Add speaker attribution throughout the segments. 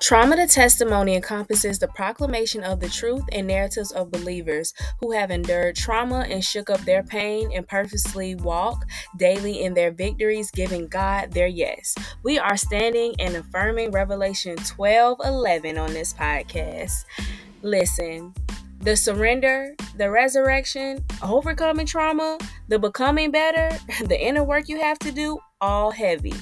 Speaker 1: Trauma to testimony encompasses the proclamation of the truth and narratives of believers who have endured trauma and shook up their pain and purposely walk daily in their victories, giving God their yes. We are standing and affirming Revelation 12 11 on this podcast. Listen, the surrender, the resurrection, overcoming trauma, the becoming better, the inner work you have to do, all heavy.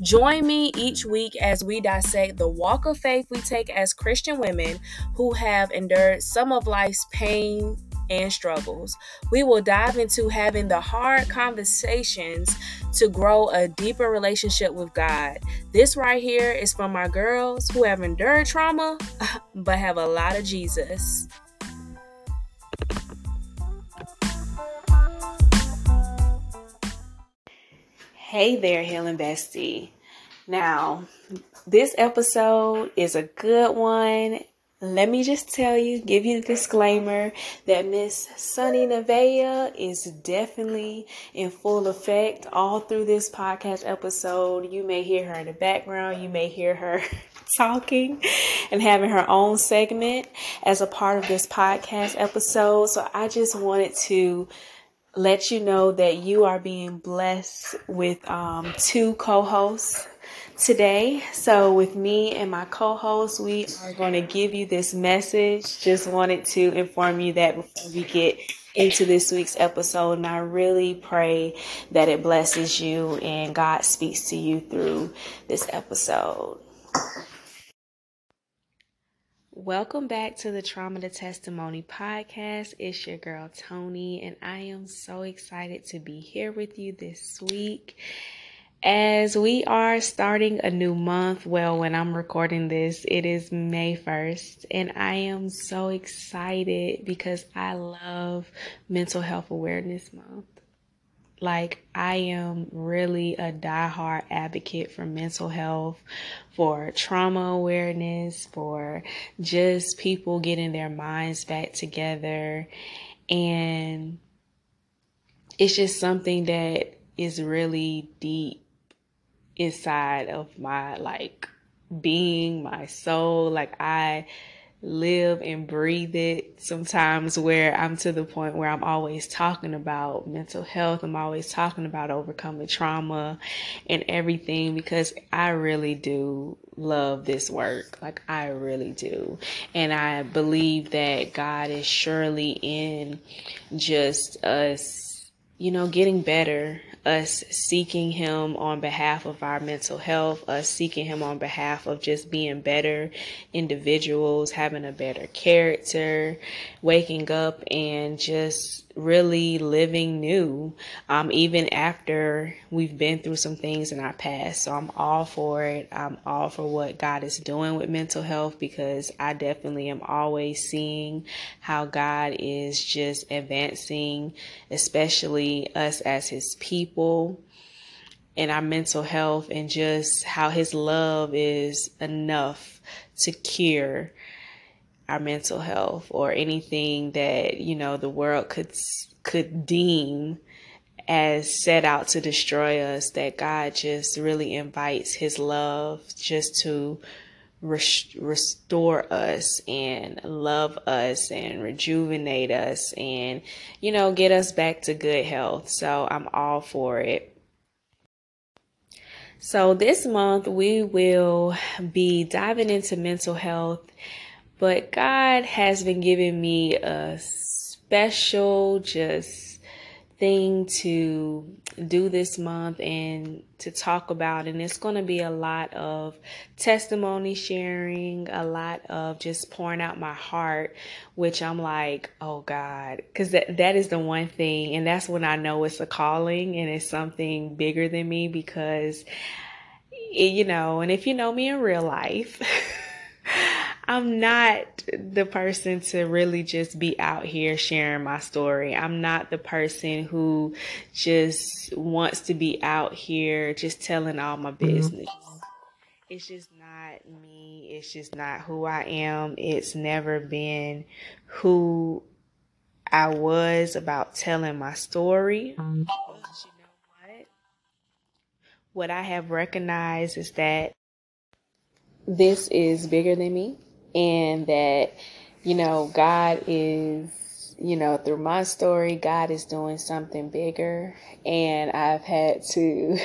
Speaker 1: Join me each week as we dissect the walk of faith we take as Christian women who have endured some of life's pain and struggles. We will dive into having the hard conversations to grow a deeper relationship with God. This right here is from my girls who have endured trauma but have a lot of Jesus. Hey there, Healing Bestie. Now, this episode is a good one. Let me just tell you, give you the disclaimer that Miss Sunny Nevaeh is definitely in full effect all through this podcast episode. You may hear her in the background, you may hear her talking and having her own segment as a part of this podcast episode. So I just wanted to let you know that you are being blessed with um, two co hosts today. So, with me and my co host, we are going to give you this message. Just wanted to inform you that before we get into this week's episode, and I really pray that it blesses you and God speaks to you through this episode. Welcome back to the Trauma to Testimony podcast. It's your girl Tony, and I am so excited to be here with you this week. As we are starting a new month, well, when I'm recording this, it is May 1st, and I am so excited because I love Mental Health Awareness Month. Like, I am really a diehard advocate for mental health, for trauma awareness, for just people getting their minds back together. And it's just something that is really deep inside of my like being, my soul. Like, I live and breathe it sometimes where I'm to the point where I'm always talking about mental health. I'm always talking about overcoming trauma and everything because I really do love this work. Like I really do. And I believe that God is surely in just us, you know, getting better us seeking Him on behalf of our mental health, us seeking Him on behalf of just being better individuals, having a better character, waking up and just really living new, um, even after we've been through some things in our past. So I'm all for it. I'm all for what God is doing with mental health because I definitely am always seeing how God is just advancing, especially us as His people and our mental health and just how his love is enough to cure our mental health or anything that you know the world could could deem as set out to destroy us that God just really invites his love just to res- restore us and love us and rejuvenate us and you know get us back to good health. So I'm all for it. So this month we will be diving into mental health but God has been giving me a special just thing to do this month and to talk about. And it's going to be a lot of testimony sharing a lot of just pouring out my heart which i'm like oh god. Because that, that is the one thing. And that's when i know it's a calling and it's something bigger than me because it, you know and if you know me in real life I'm not the person to really just be out here sharing my story. I'm not the person who just wants to be out here just telling all my mm-hmm. business. Mm-hmm. It's just not me. It's just not who I am. It's never been who I was about telling my story. Mm-hmm. But you know what? What I have recognized is that this is bigger than me and that, you know, God is, you know, through my story, God is doing something bigger. And I've had to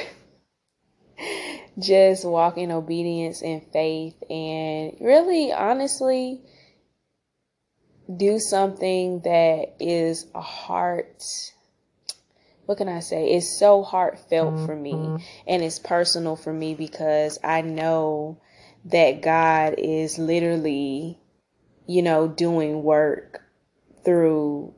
Speaker 1: just walk in obedience and faith and really, honestly, do something that is a heart what can I say? It's so heartfelt for me mm-hmm. and it's personal for me because I know that God is literally, you know, doing work through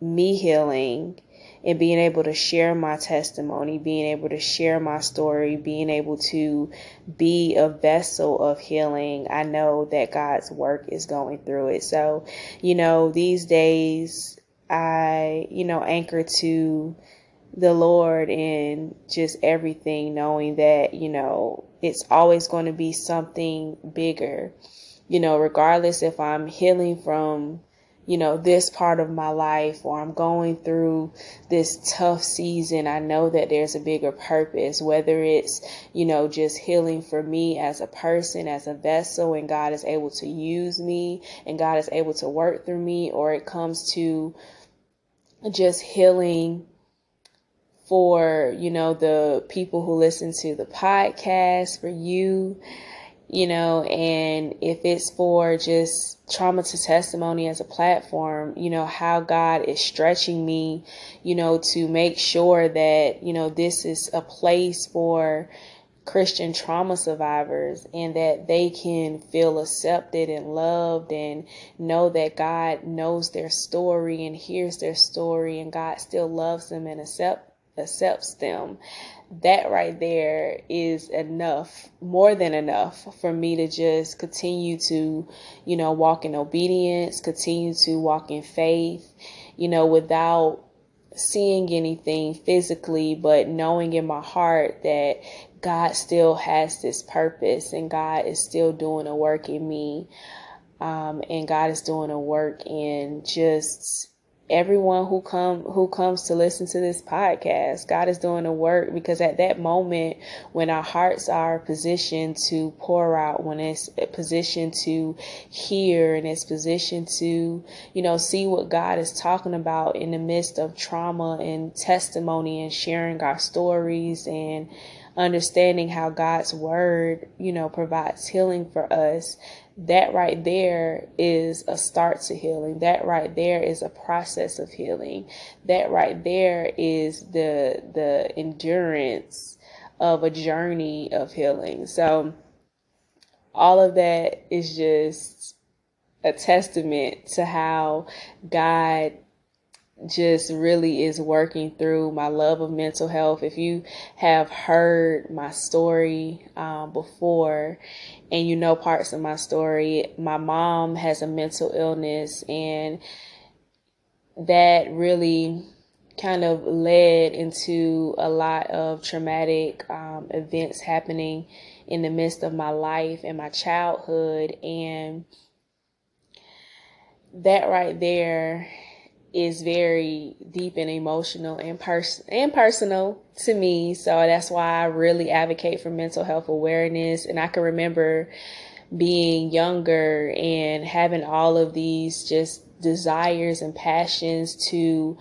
Speaker 1: me healing and being able to share my testimony, being able to share my story, being able to be a vessel of healing. I know that God's work is going through it. So, you know, these days I, you know, anchor to the Lord and just everything, knowing that, you know, it's always going to be something bigger. You know, regardless if I'm healing from, you know, this part of my life or I'm going through this tough season, I know that there's a bigger purpose, whether it's, you know, just healing for me as a person, as a vessel, and God is able to use me and God is able to work through me, or it comes to just healing for, you know, the people who listen to the podcast, for you, you know, and if it's for just trauma to testimony as a platform, you know, how God is stretching me, you know, to make sure that, you know, this is a place for Christian trauma survivors and that they can feel accepted and loved and know that God knows their story and hears their story and God still loves them and accept accepts them, that right there is enough, more than enough for me to just continue to, you know, walk in obedience, continue to walk in faith, you know, without seeing anything physically, but knowing in my heart that God still has this purpose and God is still doing a work in me. Um, and God is doing a work in just everyone who come who comes to listen to this podcast god is doing the work because at that moment when our hearts are positioned to pour out when it's positioned to hear and it's positioned to you know see what god is talking about in the midst of trauma and testimony and sharing our stories and understanding how god's word you know provides healing for us that right there is a start to healing. That right there is a process of healing. That right there is the the endurance of a journey of healing. So all of that is just a testament to how God just really is working through my love of mental health. If you have heard my story um, before and you know parts of my story, my mom has a mental illness, and that really kind of led into a lot of traumatic um, events happening in the midst of my life and my childhood. And that right there is very deep and emotional and pers- and personal to me. So that's why I really advocate for mental health awareness. And I can remember being younger and having all of these just desires and passions to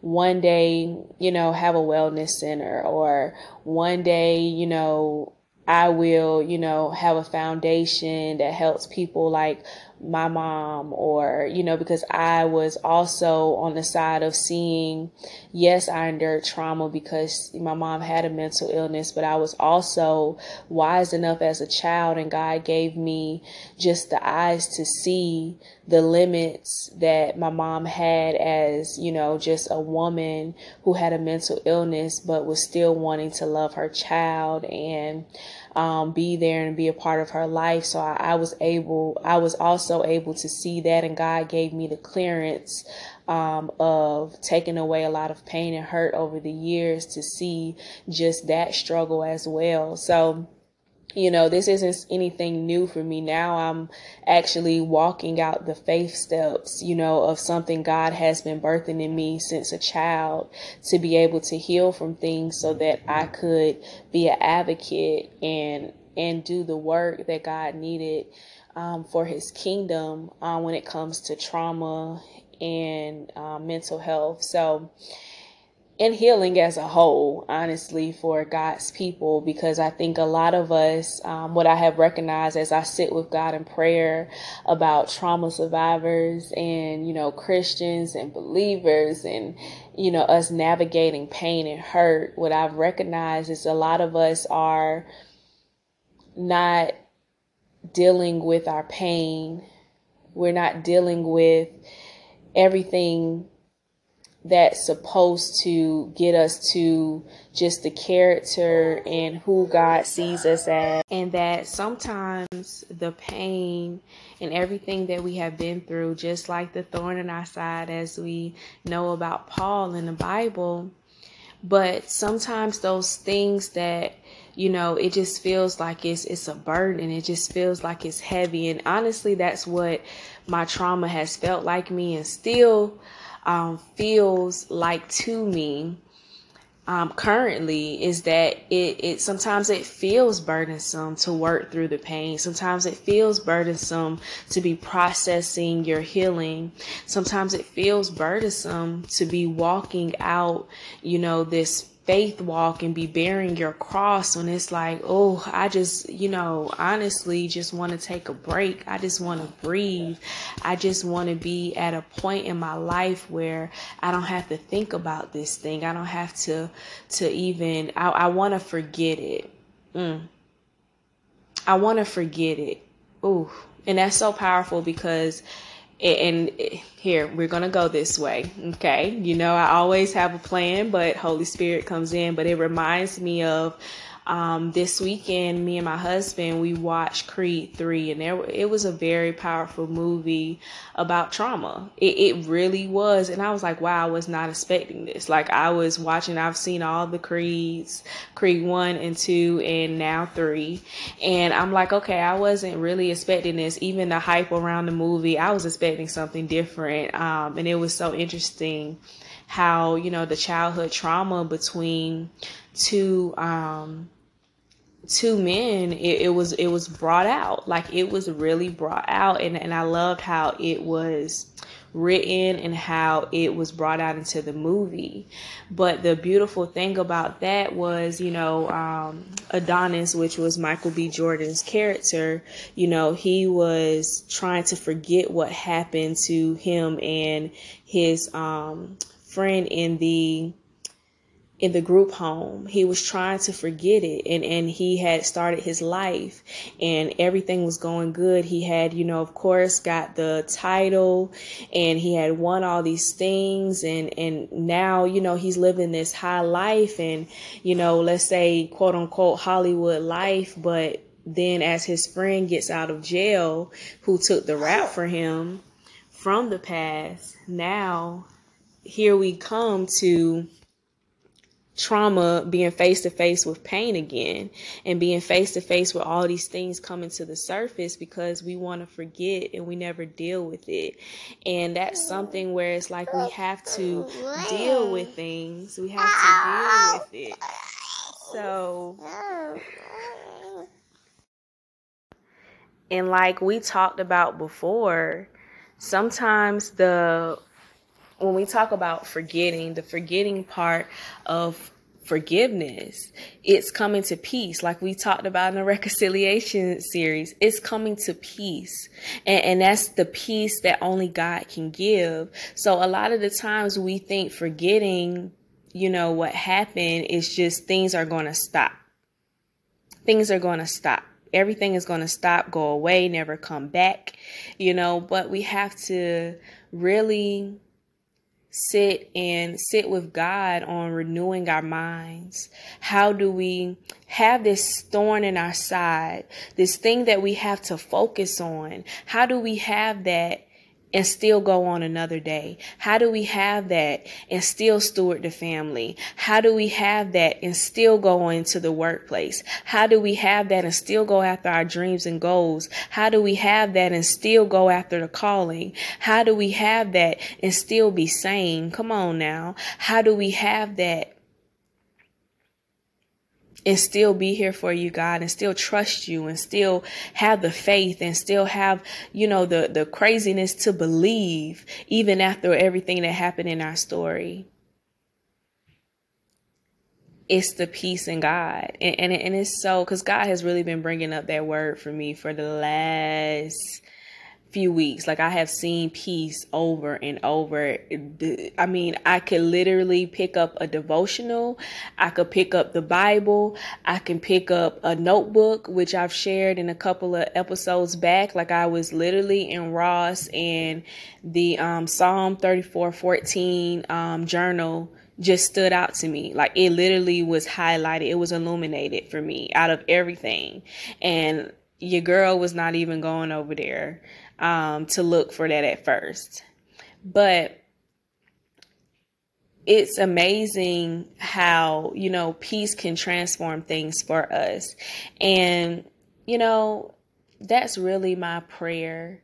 Speaker 1: one day, you know, have a wellness center or one day, you know, I will, you know, have a foundation that helps people like my mom or, you know, because I was also on the side of seeing, yes, I endured trauma because my mom had a mental illness, but I was also wise enough as a child and God gave me just the eyes to see the limits that my mom had as, you know, just a woman who had a mental illness, but was still wanting to love her child and, um, be there and be a part of her life. So I, I, was able, I was also able to see that, and God gave me the clearance um, of taking away a lot of pain and hurt over the years to see just that struggle as well. So, you know, this isn't anything new for me. Now I'm actually walking out the faith steps, you know, of something God has been birthing in me since a child to be able to heal from things so that I could be an advocate and and do the work that God needed um, for his kingdom uh, when it comes to trauma and uh, mental health. So, and healing as a whole, honestly, for God's people, because I think a lot of us, um, what I have recognized as I sit with God in prayer about trauma survivors and, you know, Christians and believers and, you know, us navigating pain and hurt, what I've recognized is a lot of us are not dealing with our pain. We're not dealing with everything that's supposed to get us to just the character and who God sees us as. And that sometimes the pain and everything that we have been through, just like the thorn in our side, as we know about Paul in the Bible, but sometimes those things that you know it just feels like it's it's a burden it just feels like it's heavy and honestly that's what my trauma has felt like me and still um, feels like to me um, currently is that it, it sometimes it feels burdensome to work through the pain. Sometimes it feels burdensome to be processing your healing. Sometimes it feels burdensome to be walking out, you know, this faith walk and be bearing your cross when it's like, oh, I just, you know, honestly just want to take a break. I just want to breathe. I just want to be at a point in my life where I don't have to think about this thing. I don't have to, to even, I, I want to forget it. Mm. I want to forget it. Ooh. And that's so powerful because and eh, here we're gonna go this way okay? You know i always have a plan but holy spirit comes in but it reminds me of um, this weekend, me and my husband, we watched Creed 3, and there it was a very powerful movie about trauma. It, it really was. And I was like, wow, I was not expecting this. Like, I was watching, I've seen all the Creeds, Creed 1 and 2, and now 3. And I'm like, okay, I wasn't really expecting this. Even the hype around the movie, I was expecting something different. Um, and it was so interesting how, you know, the childhood trauma between two, um, two men it, it, was it was brought out. Like it was really brought out. And, and i loved how it was written and how it was brought out into the movie. But the beautiful thing about that was you know um, adonis which was michael b. Jordan's character you know he was trying to forget what happened to him and his um, friend in the in the group home. He was trying to forget it and, and he had started his life and everything was going good. He had, you know, of course got the title and he had won all these things and, and now, you know, he's living this high life and, you know, let's say quote unquote Hollywood life, but then as his friend gets out of jail who took the rap for him from the past, now here we come to trauma being face to face with pain again and being face to face with all these things coming to the surface because we want to forget and we never deal with it. And that's something where it's like we have to deal with things. We have to deal with it. So and like we talked about before sometimes the when we talk about forgetting, the forgetting part of forgiveness, it's coming to peace. Like we talked about in the reconciliation series, it's coming to peace. And, and that's the peace that only God can give. So a lot of the times we think forgetting, you know, what happened is just things are going to stop. Things are going to stop everything is going to stop, go away, never come back, you know, but we have to really sit and sit with God on renewing our minds? How do we have this thorn in our side, this thing that we have to focus on? How do we have that and still go on another day? How do we have that and still steward the family? How do we have that and still go into the workplace? How do we have that and still go after our dreams and goals? How do we have that and still go after the calling? How do we have that and still be sane? Come on now. How do we have that and still be here for you, God, and still trust you and still have the faith and still have, you know, the, the craziness to believe even after everything that happened in our story. It's the peace in God. And, and, and it's so, because God has really been bringing up that word for me for the last few weeks. Like I have seen peace over and over. I mean, I could literally pick up a devotional. I could pick up the Bible. I can pick up a notebook, which I've shared in a couple of episodes back. Like I was literally in Ross and the um, Psalm 34 14 um, journal just stood out to me. Like it literally was highlighted. It was illuminated for me out of everything. And your girl was not even going over there um, to look for that at first. But it's amazing how, you know, peace can transform things for us. And, you know, that's really my prayer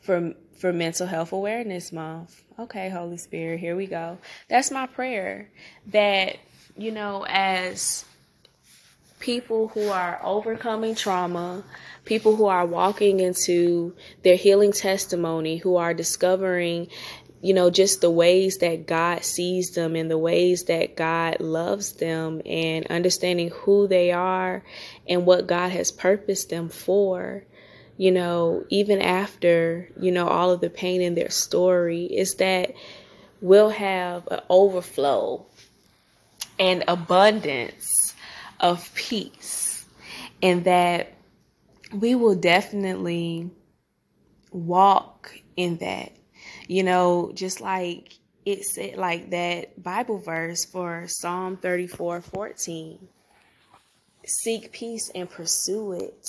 Speaker 1: for for mental health awareness month. Okay, Holy Spirit, here we go. That's my prayer that, you know, as people who are overcoming trauma, people who are walking into their healing testimony, who are discovering, you know, just the ways that God sees them and the ways that God loves them and understanding who they are and what God has purposed them for. You know, even after, you know, all of the pain in their story, is that we'll have an overflow and abundance of peace and that we will definitely walk in that. You know, just like it said, like that Bible verse for Psalm 34 14. Seek peace and pursue it.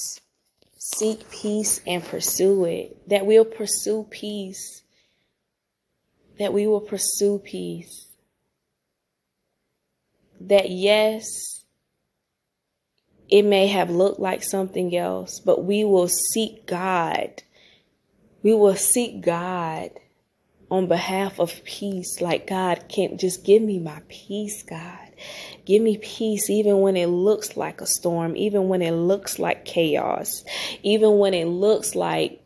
Speaker 1: Seek peace and pursue it. That we'll pursue peace. That we will pursue peace. That yes, it may have looked like something else, but we will seek God. We will seek God on behalf of peace. Like, God can't just give me my peace, God. Give me peace even when it looks like a storm, even when it looks like chaos, even when it looks like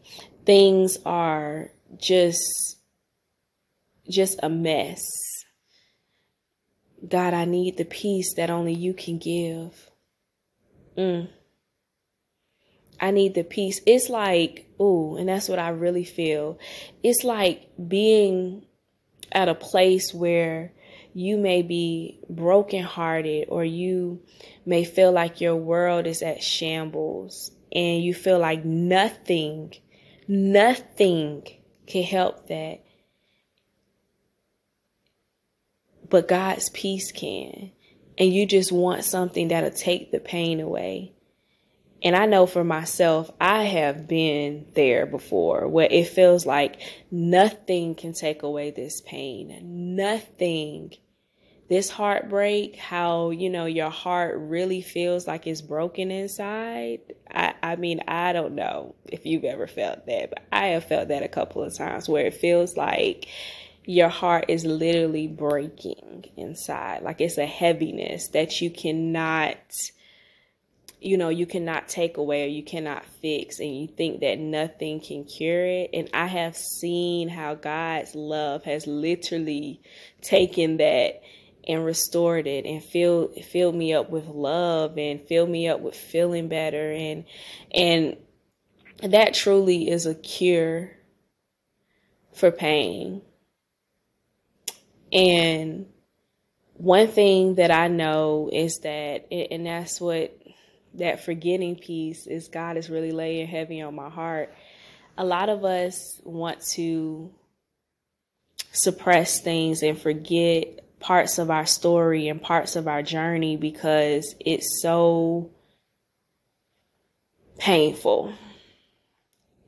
Speaker 1: things are just just a mess. God, I need the peace that only you can give. Mm. I need the peace. It's like, ooh, and that's what I really feel. It's like being at a place where you may be brokenhearted or you may feel like your world is at shambles and you feel like nothing, nothing can help that. But God's peace can and you just want something that'll take the pain away. And I know for myself, I have been there before where it feels like nothing can take away this pain. Nothing. This heartbreak, how, you know, your heart really feels like it's broken inside. I, I mean, I don't know if you've ever felt that, but I have felt that a couple of times where it feels like your heart is literally breaking inside. Like it's a heaviness that you cannot, you know, you cannot take away or you cannot fix, and you think that nothing can cure it. And I have seen how God's love has literally taken that and restored it and filled filled me up with love and filled me up with feeling better and and that truly is a cure for pain and one thing that I know is that, and that's what that forgetting piece is God is really laying heavy on my heart. A lot of us want to suppress things and forget parts of our story and parts of our journey because it's so painful.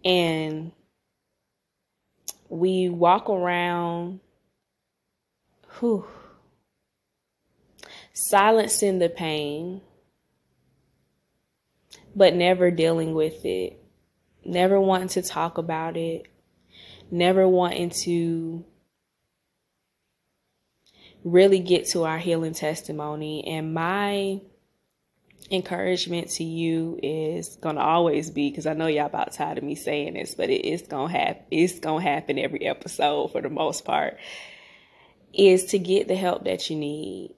Speaker 1: And we walk around Whew. Silencing the pain, but never dealing with it, never wanting to talk about it, never wanting to really get to our healing testimony. And my encouragement to you is gonna always be because I know y'all about tired of me saying this, but it is gonna happen. It's gonna happen every episode for the most part. Is to get the help that you need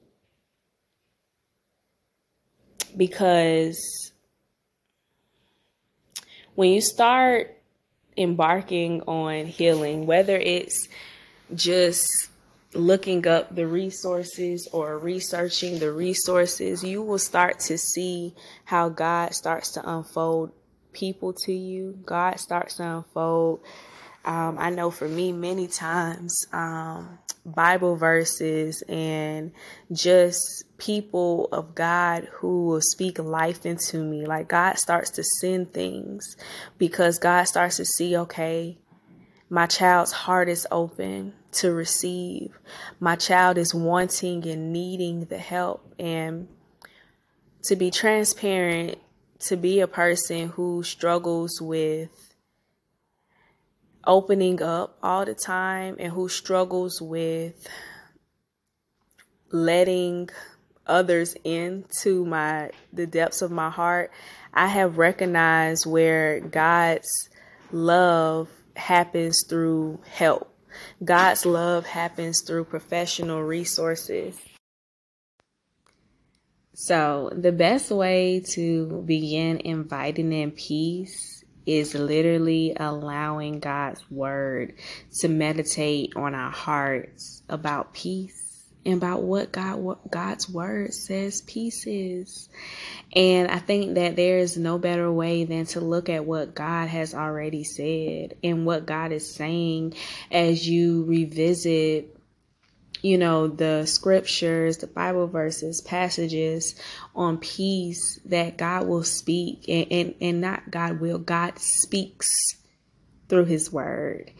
Speaker 1: because when you start embarking on healing, whether it's just looking up the resources or researching the resources, you will start to see how God starts to unfold people to you. God starts to unfold. Um, I know for me, many times, um, Bible verses and just people of God who will speak life into me. Like God starts to send things because God starts to see, okay, my child's heart is open to receive. My child is wanting and needing the help. And to be transparent, to be a person who struggles with opening up all the time and who struggles with letting others into my the depths of my heart i have recognized where god's love happens through help. God's love happens through professional resources. So, the best way to begin inviting in peace is literally allowing God's word to meditate on our hearts about peace and about what God what God's word says peace is. And I think that there is no better way than to look at what God has already said and what God is saying as you revisit you know the scriptures the bible verses passages on peace that god will speak and, and, and not god will god speaks through his word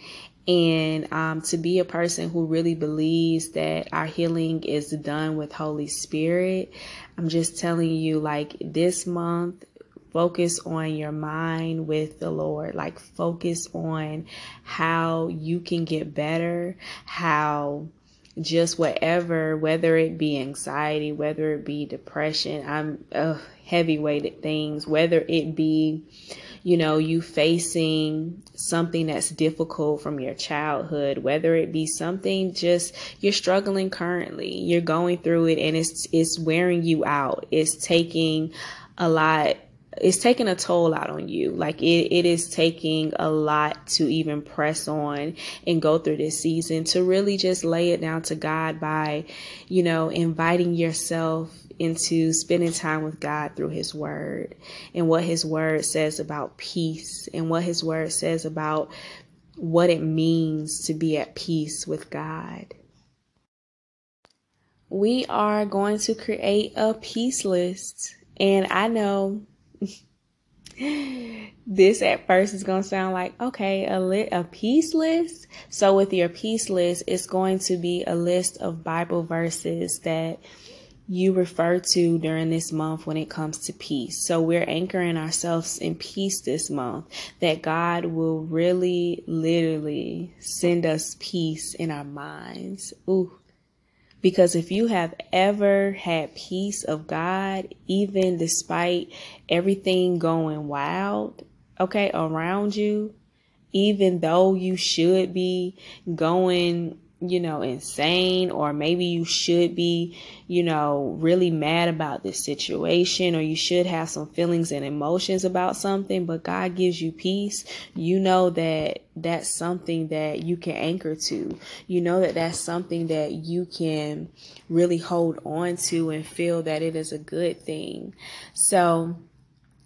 Speaker 1: and um, to be a person who really believes that our healing is done with Holy Spirit, I'm just telling you, like this month, focus on your mind with the Lord. Like, focus on how you can get better, how just whatever, whether it be anxiety, whether it be depression, I'm uh, heavy weighted things, whether it be you know, you facing something that's difficult from your childhood, whether it be something just you're struggling currently, you're going through it and it's it's wearing you out. It's taking a lot it's taking a toll out on you. Like it, it is taking a lot to even press on and go through this season to really just lay it down to God by, you know, inviting yourself into spending time with God through His Word and what His Word says about peace and what His Word says about what it means to be at peace with God. We are going to create a peace list. And I know this at first is going to sound like okay a lit a peace list so with your peace list it's going to be a list of bible verses that you refer to during this month when it comes to peace. So we're anchoring ourselves in peace this month that God will really literally send us peace in our minds. Ooh. Because if you have ever had peace of God, even despite everything going wild, okay, around you, even though you should be going you know, insane, or maybe you should be, you know, really mad about this situation, or you should have some feelings and emotions about something, but God gives you peace, you know that that's something that you can anchor to. You know that that's something that you can really hold on to and feel that it is a good thing. So,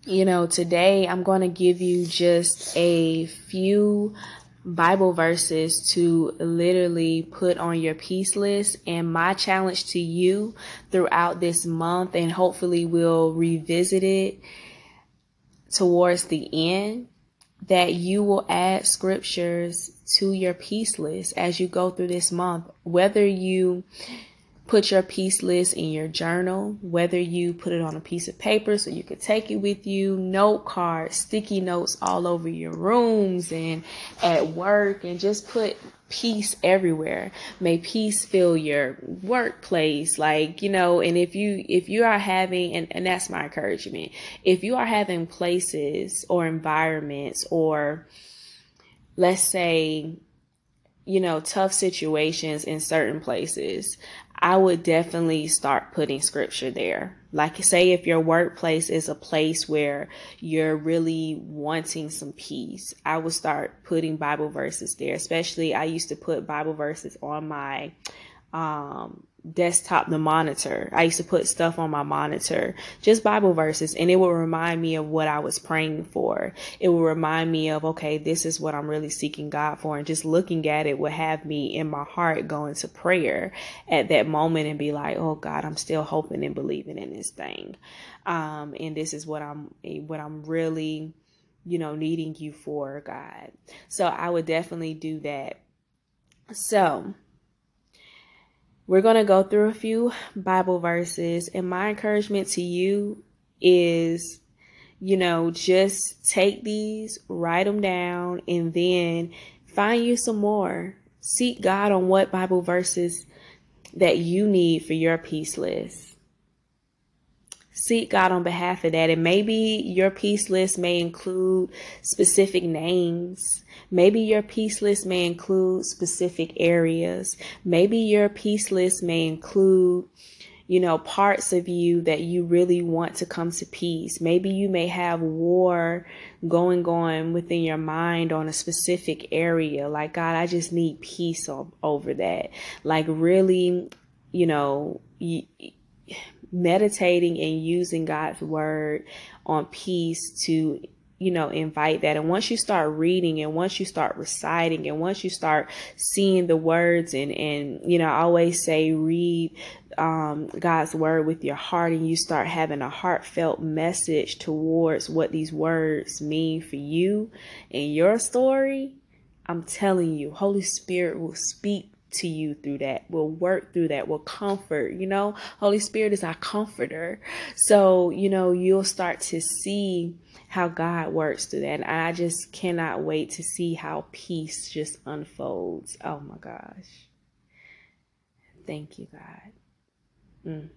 Speaker 1: you know, today I'm going to give you just a few Bible verses to literally put on your peace list. And my challenge to you throughout this month, and hopefully we'll revisit it towards the end, that you will add scriptures to your peace list as you go through this month. Whether you put your peace list in your journal, whether you put it on a piece of paper so you could take it with you, note cards, sticky notes all over your rooms and at work, and just put peace everywhere. May peace fill your workplace. Like, you know, and if you, if you are having, and, and that's my encouragement, if you are having places or environments or let's say, you know, tough situations in certain places, I would definitely start putting scripture there. Like, say, if your workplace is a place where you're really wanting some peace, I would start putting Bible verses there. Especially, I used to put Bible verses on my um, desktop, the monitor. I used to put stuff on my monitor, just Bible verses, and it would remind me of what I was praying for. It would remind me of, okay, this is what I'm really seeking God for. And just looking at it would have me in my heart go into prayer at that moment and be like, oh God, I'm still hoping and believing in this thing. Um, and this is what I'm, what I'm really, you know, needing you for, God. So I would definitely do that. So, we're going to go through a few Bible verses, and my encouragement to you is, you know, just take these, write them down, and then find you some more. Seek God on what Bible verses that you need for your peace list seek God on behalf of that. And maybe your peace list may include specific names. Maybe your peace list may include specific areas. Maybe your peace list may include, you know, parts of you that you really want to come to peace. Maybe you may have war going on within your mind on a specific area. Like, God, I just need peace over that. Like, really, you know, meditating and using God's word on peace to you know invite that. And once you start reading and once you start reciting and once you start seeing the words and and you know I always say read um, God's word with your heart and you start having a heartfelt message towards what these words mean for you and your story I'm telling you Holy Spirit will speak to you through that, will work through that, will comfort. You know, Holy Spirit is our comforter. So, you know, you'll start to see how God works through that. And I just cannot wait to see how peace just unfolds. Oh my gosh. Thank you, God. Mm.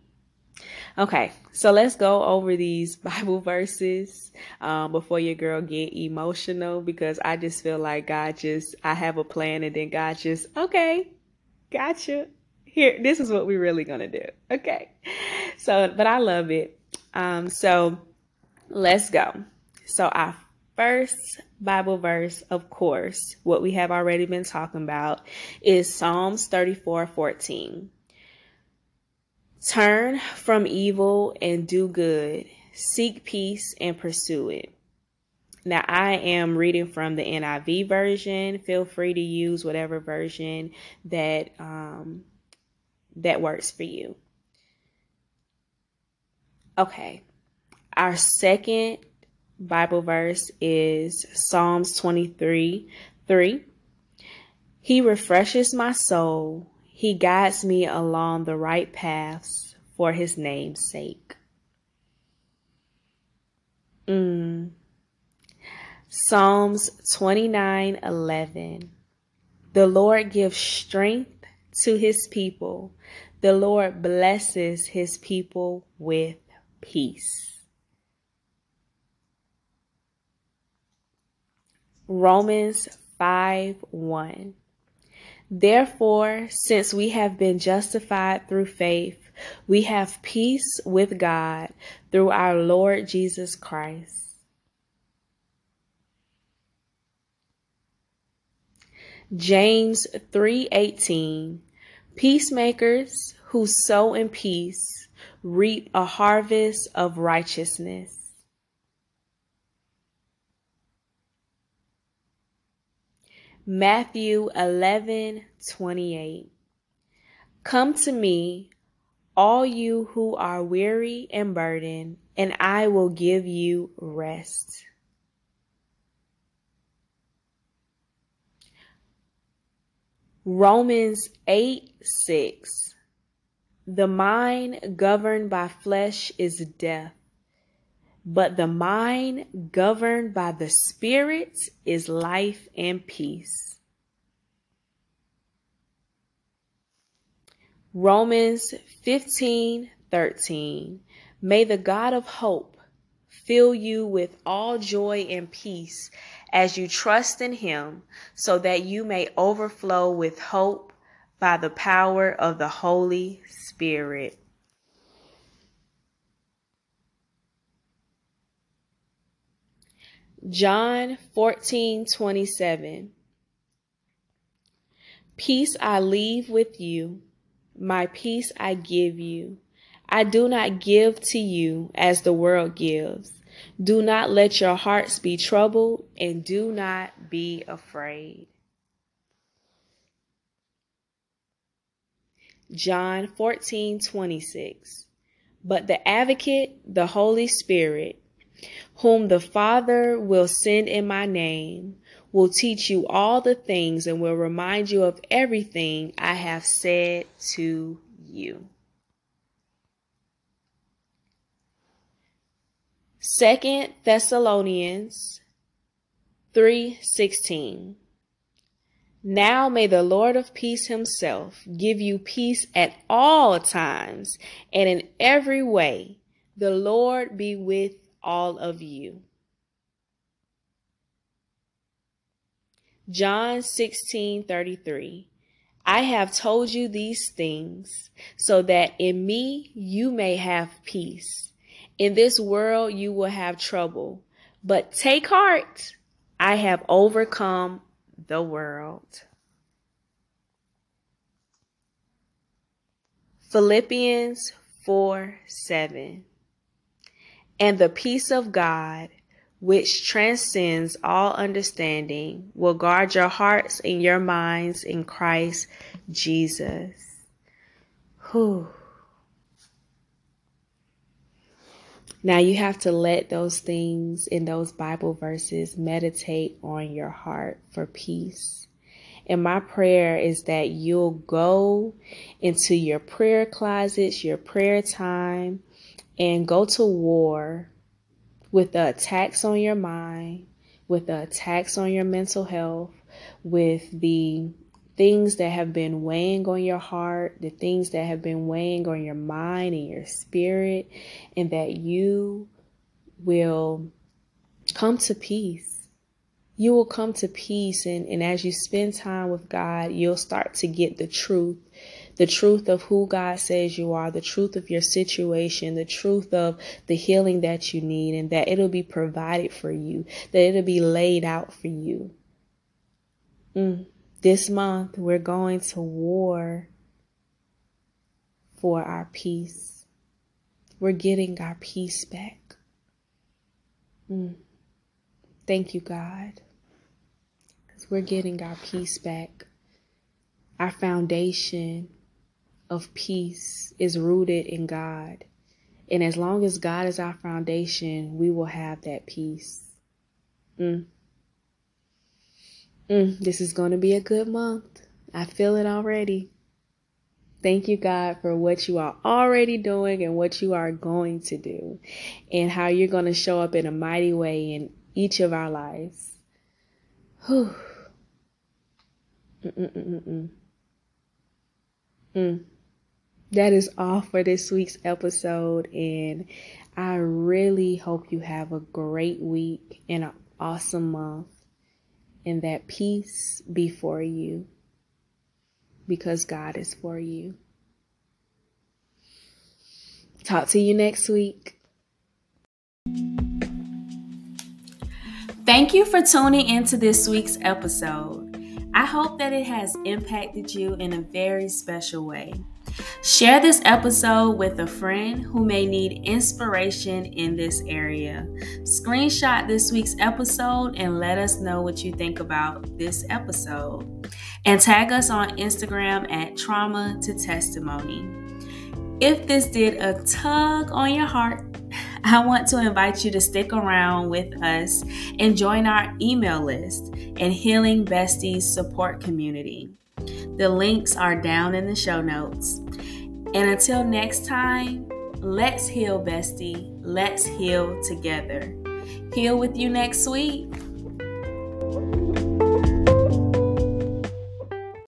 Speaker 1: Okay, so let's go over these Bible verses um, before your girl get emotional because I just feel like God just I have a plan and then God just okay, gotcha. Here, this is what we're really gonna do. Okay. So, but I love it. Um, so let's go. So our first Bible verse, of course, what we have already been talking about is Psalms 34 14. Turn from evil and do good. Seek peace and pursue it. Now, I am reading from the NIV version. Feel free to use whatever version that um, that works for you. Okay, our second Bible verse is Psalms 23 3. He refreshes my soul, He guides me along the right paths for His name's sake. Mm. Psalms 29:11 The Lord gives strength to his people. The Lord blesses his people with peace. Romans 5 1. Therefore, since we have been justified through faith, we have peace with God through our Lord Jesus Christ James 3:18 Peacemakers who sow in peace reap a harvest of righteousness. Matthew 11:28 Come to me all you who are weary and burdened and I will give you rest. Romans 8 6. The mind governed by flesh is death, but the mind governed by the Spirit is life and peace. Romans 15 13. May the God of hope fill you with all joy and peace as you trust in Him, so that you may overflow with hope by the power of the Holy Spirit. John 14 27. Peace I leave with you, my peace I give you. I do not give to you as the world gives. Do not let your hearts be troubled and do not be afraid. John 14 26. But the advocate, the Holy Spirit, whom the Father will send in my name, will teach you all the things and will remind you of everything I have said to you. Second Thessalonians 3:16 Now may the Lord of peace himself give you peace at all times and in every way. The Lord be with all of you. John 16:33 I have told you these things so that in me you may have peace. In this world you will have trouble, but take heart. I have overcome the world. Philippians 4 7. And the peace of God, which transcends all understanding, will guard your hearts and your minds in Christ Jesus. Whew. Now you have to let those things in those Bible verses meditate on your heart for peace. And my prayer is that you'll go into your prayer closets, your prayer time, and go to war with the attacks on your mind, with the attacks on your mental health, with the things that have been weighing on your heart, the things that have been weighing on your mind and your spirit, and that you will come to peace. You will come to peace, and, and as you spend time with God, you'll start to get the truth the truth of who God says you are, the truth of your situation, the truth of the healing that you need, and that it'll be provided for you, that it'll be laid out for you. Mm. This month, we're going to war for our peace. We're getting our peace back. Mm. Thank you, God. Because we're getting our peace back. Our foundation of peace is rooted in God. And as long as God is our foundation, we will have that peace. Mm. Mm, this is going to be a good month. I feel it already. Thank you, God, for what you are already doing and what you are going to do, and how you're going to show up in a mighty way in each of our lives. Whew. Mm-mm-mm-mm. Mm. That is all for this week's episode, and I really hope you have a great week and an awesome month and that peace be for you because God is for you. Talk to you next week. Thank you for tuning into this week's episode. I hope that it has impacted you in a very special way. Share this episode with a friend who may need inspiration in this area. Screenshot this week's episode and let us know what you think about this episode. And tag us on Instagram at Trauma to Testimony. If this did a tug on your heart, I want to invite you to stick around with us and join our email list and Healing Besties support community. The links are down in the show notes. And until next time, let's heal, bestie. Let's heal together. Heal with you next week.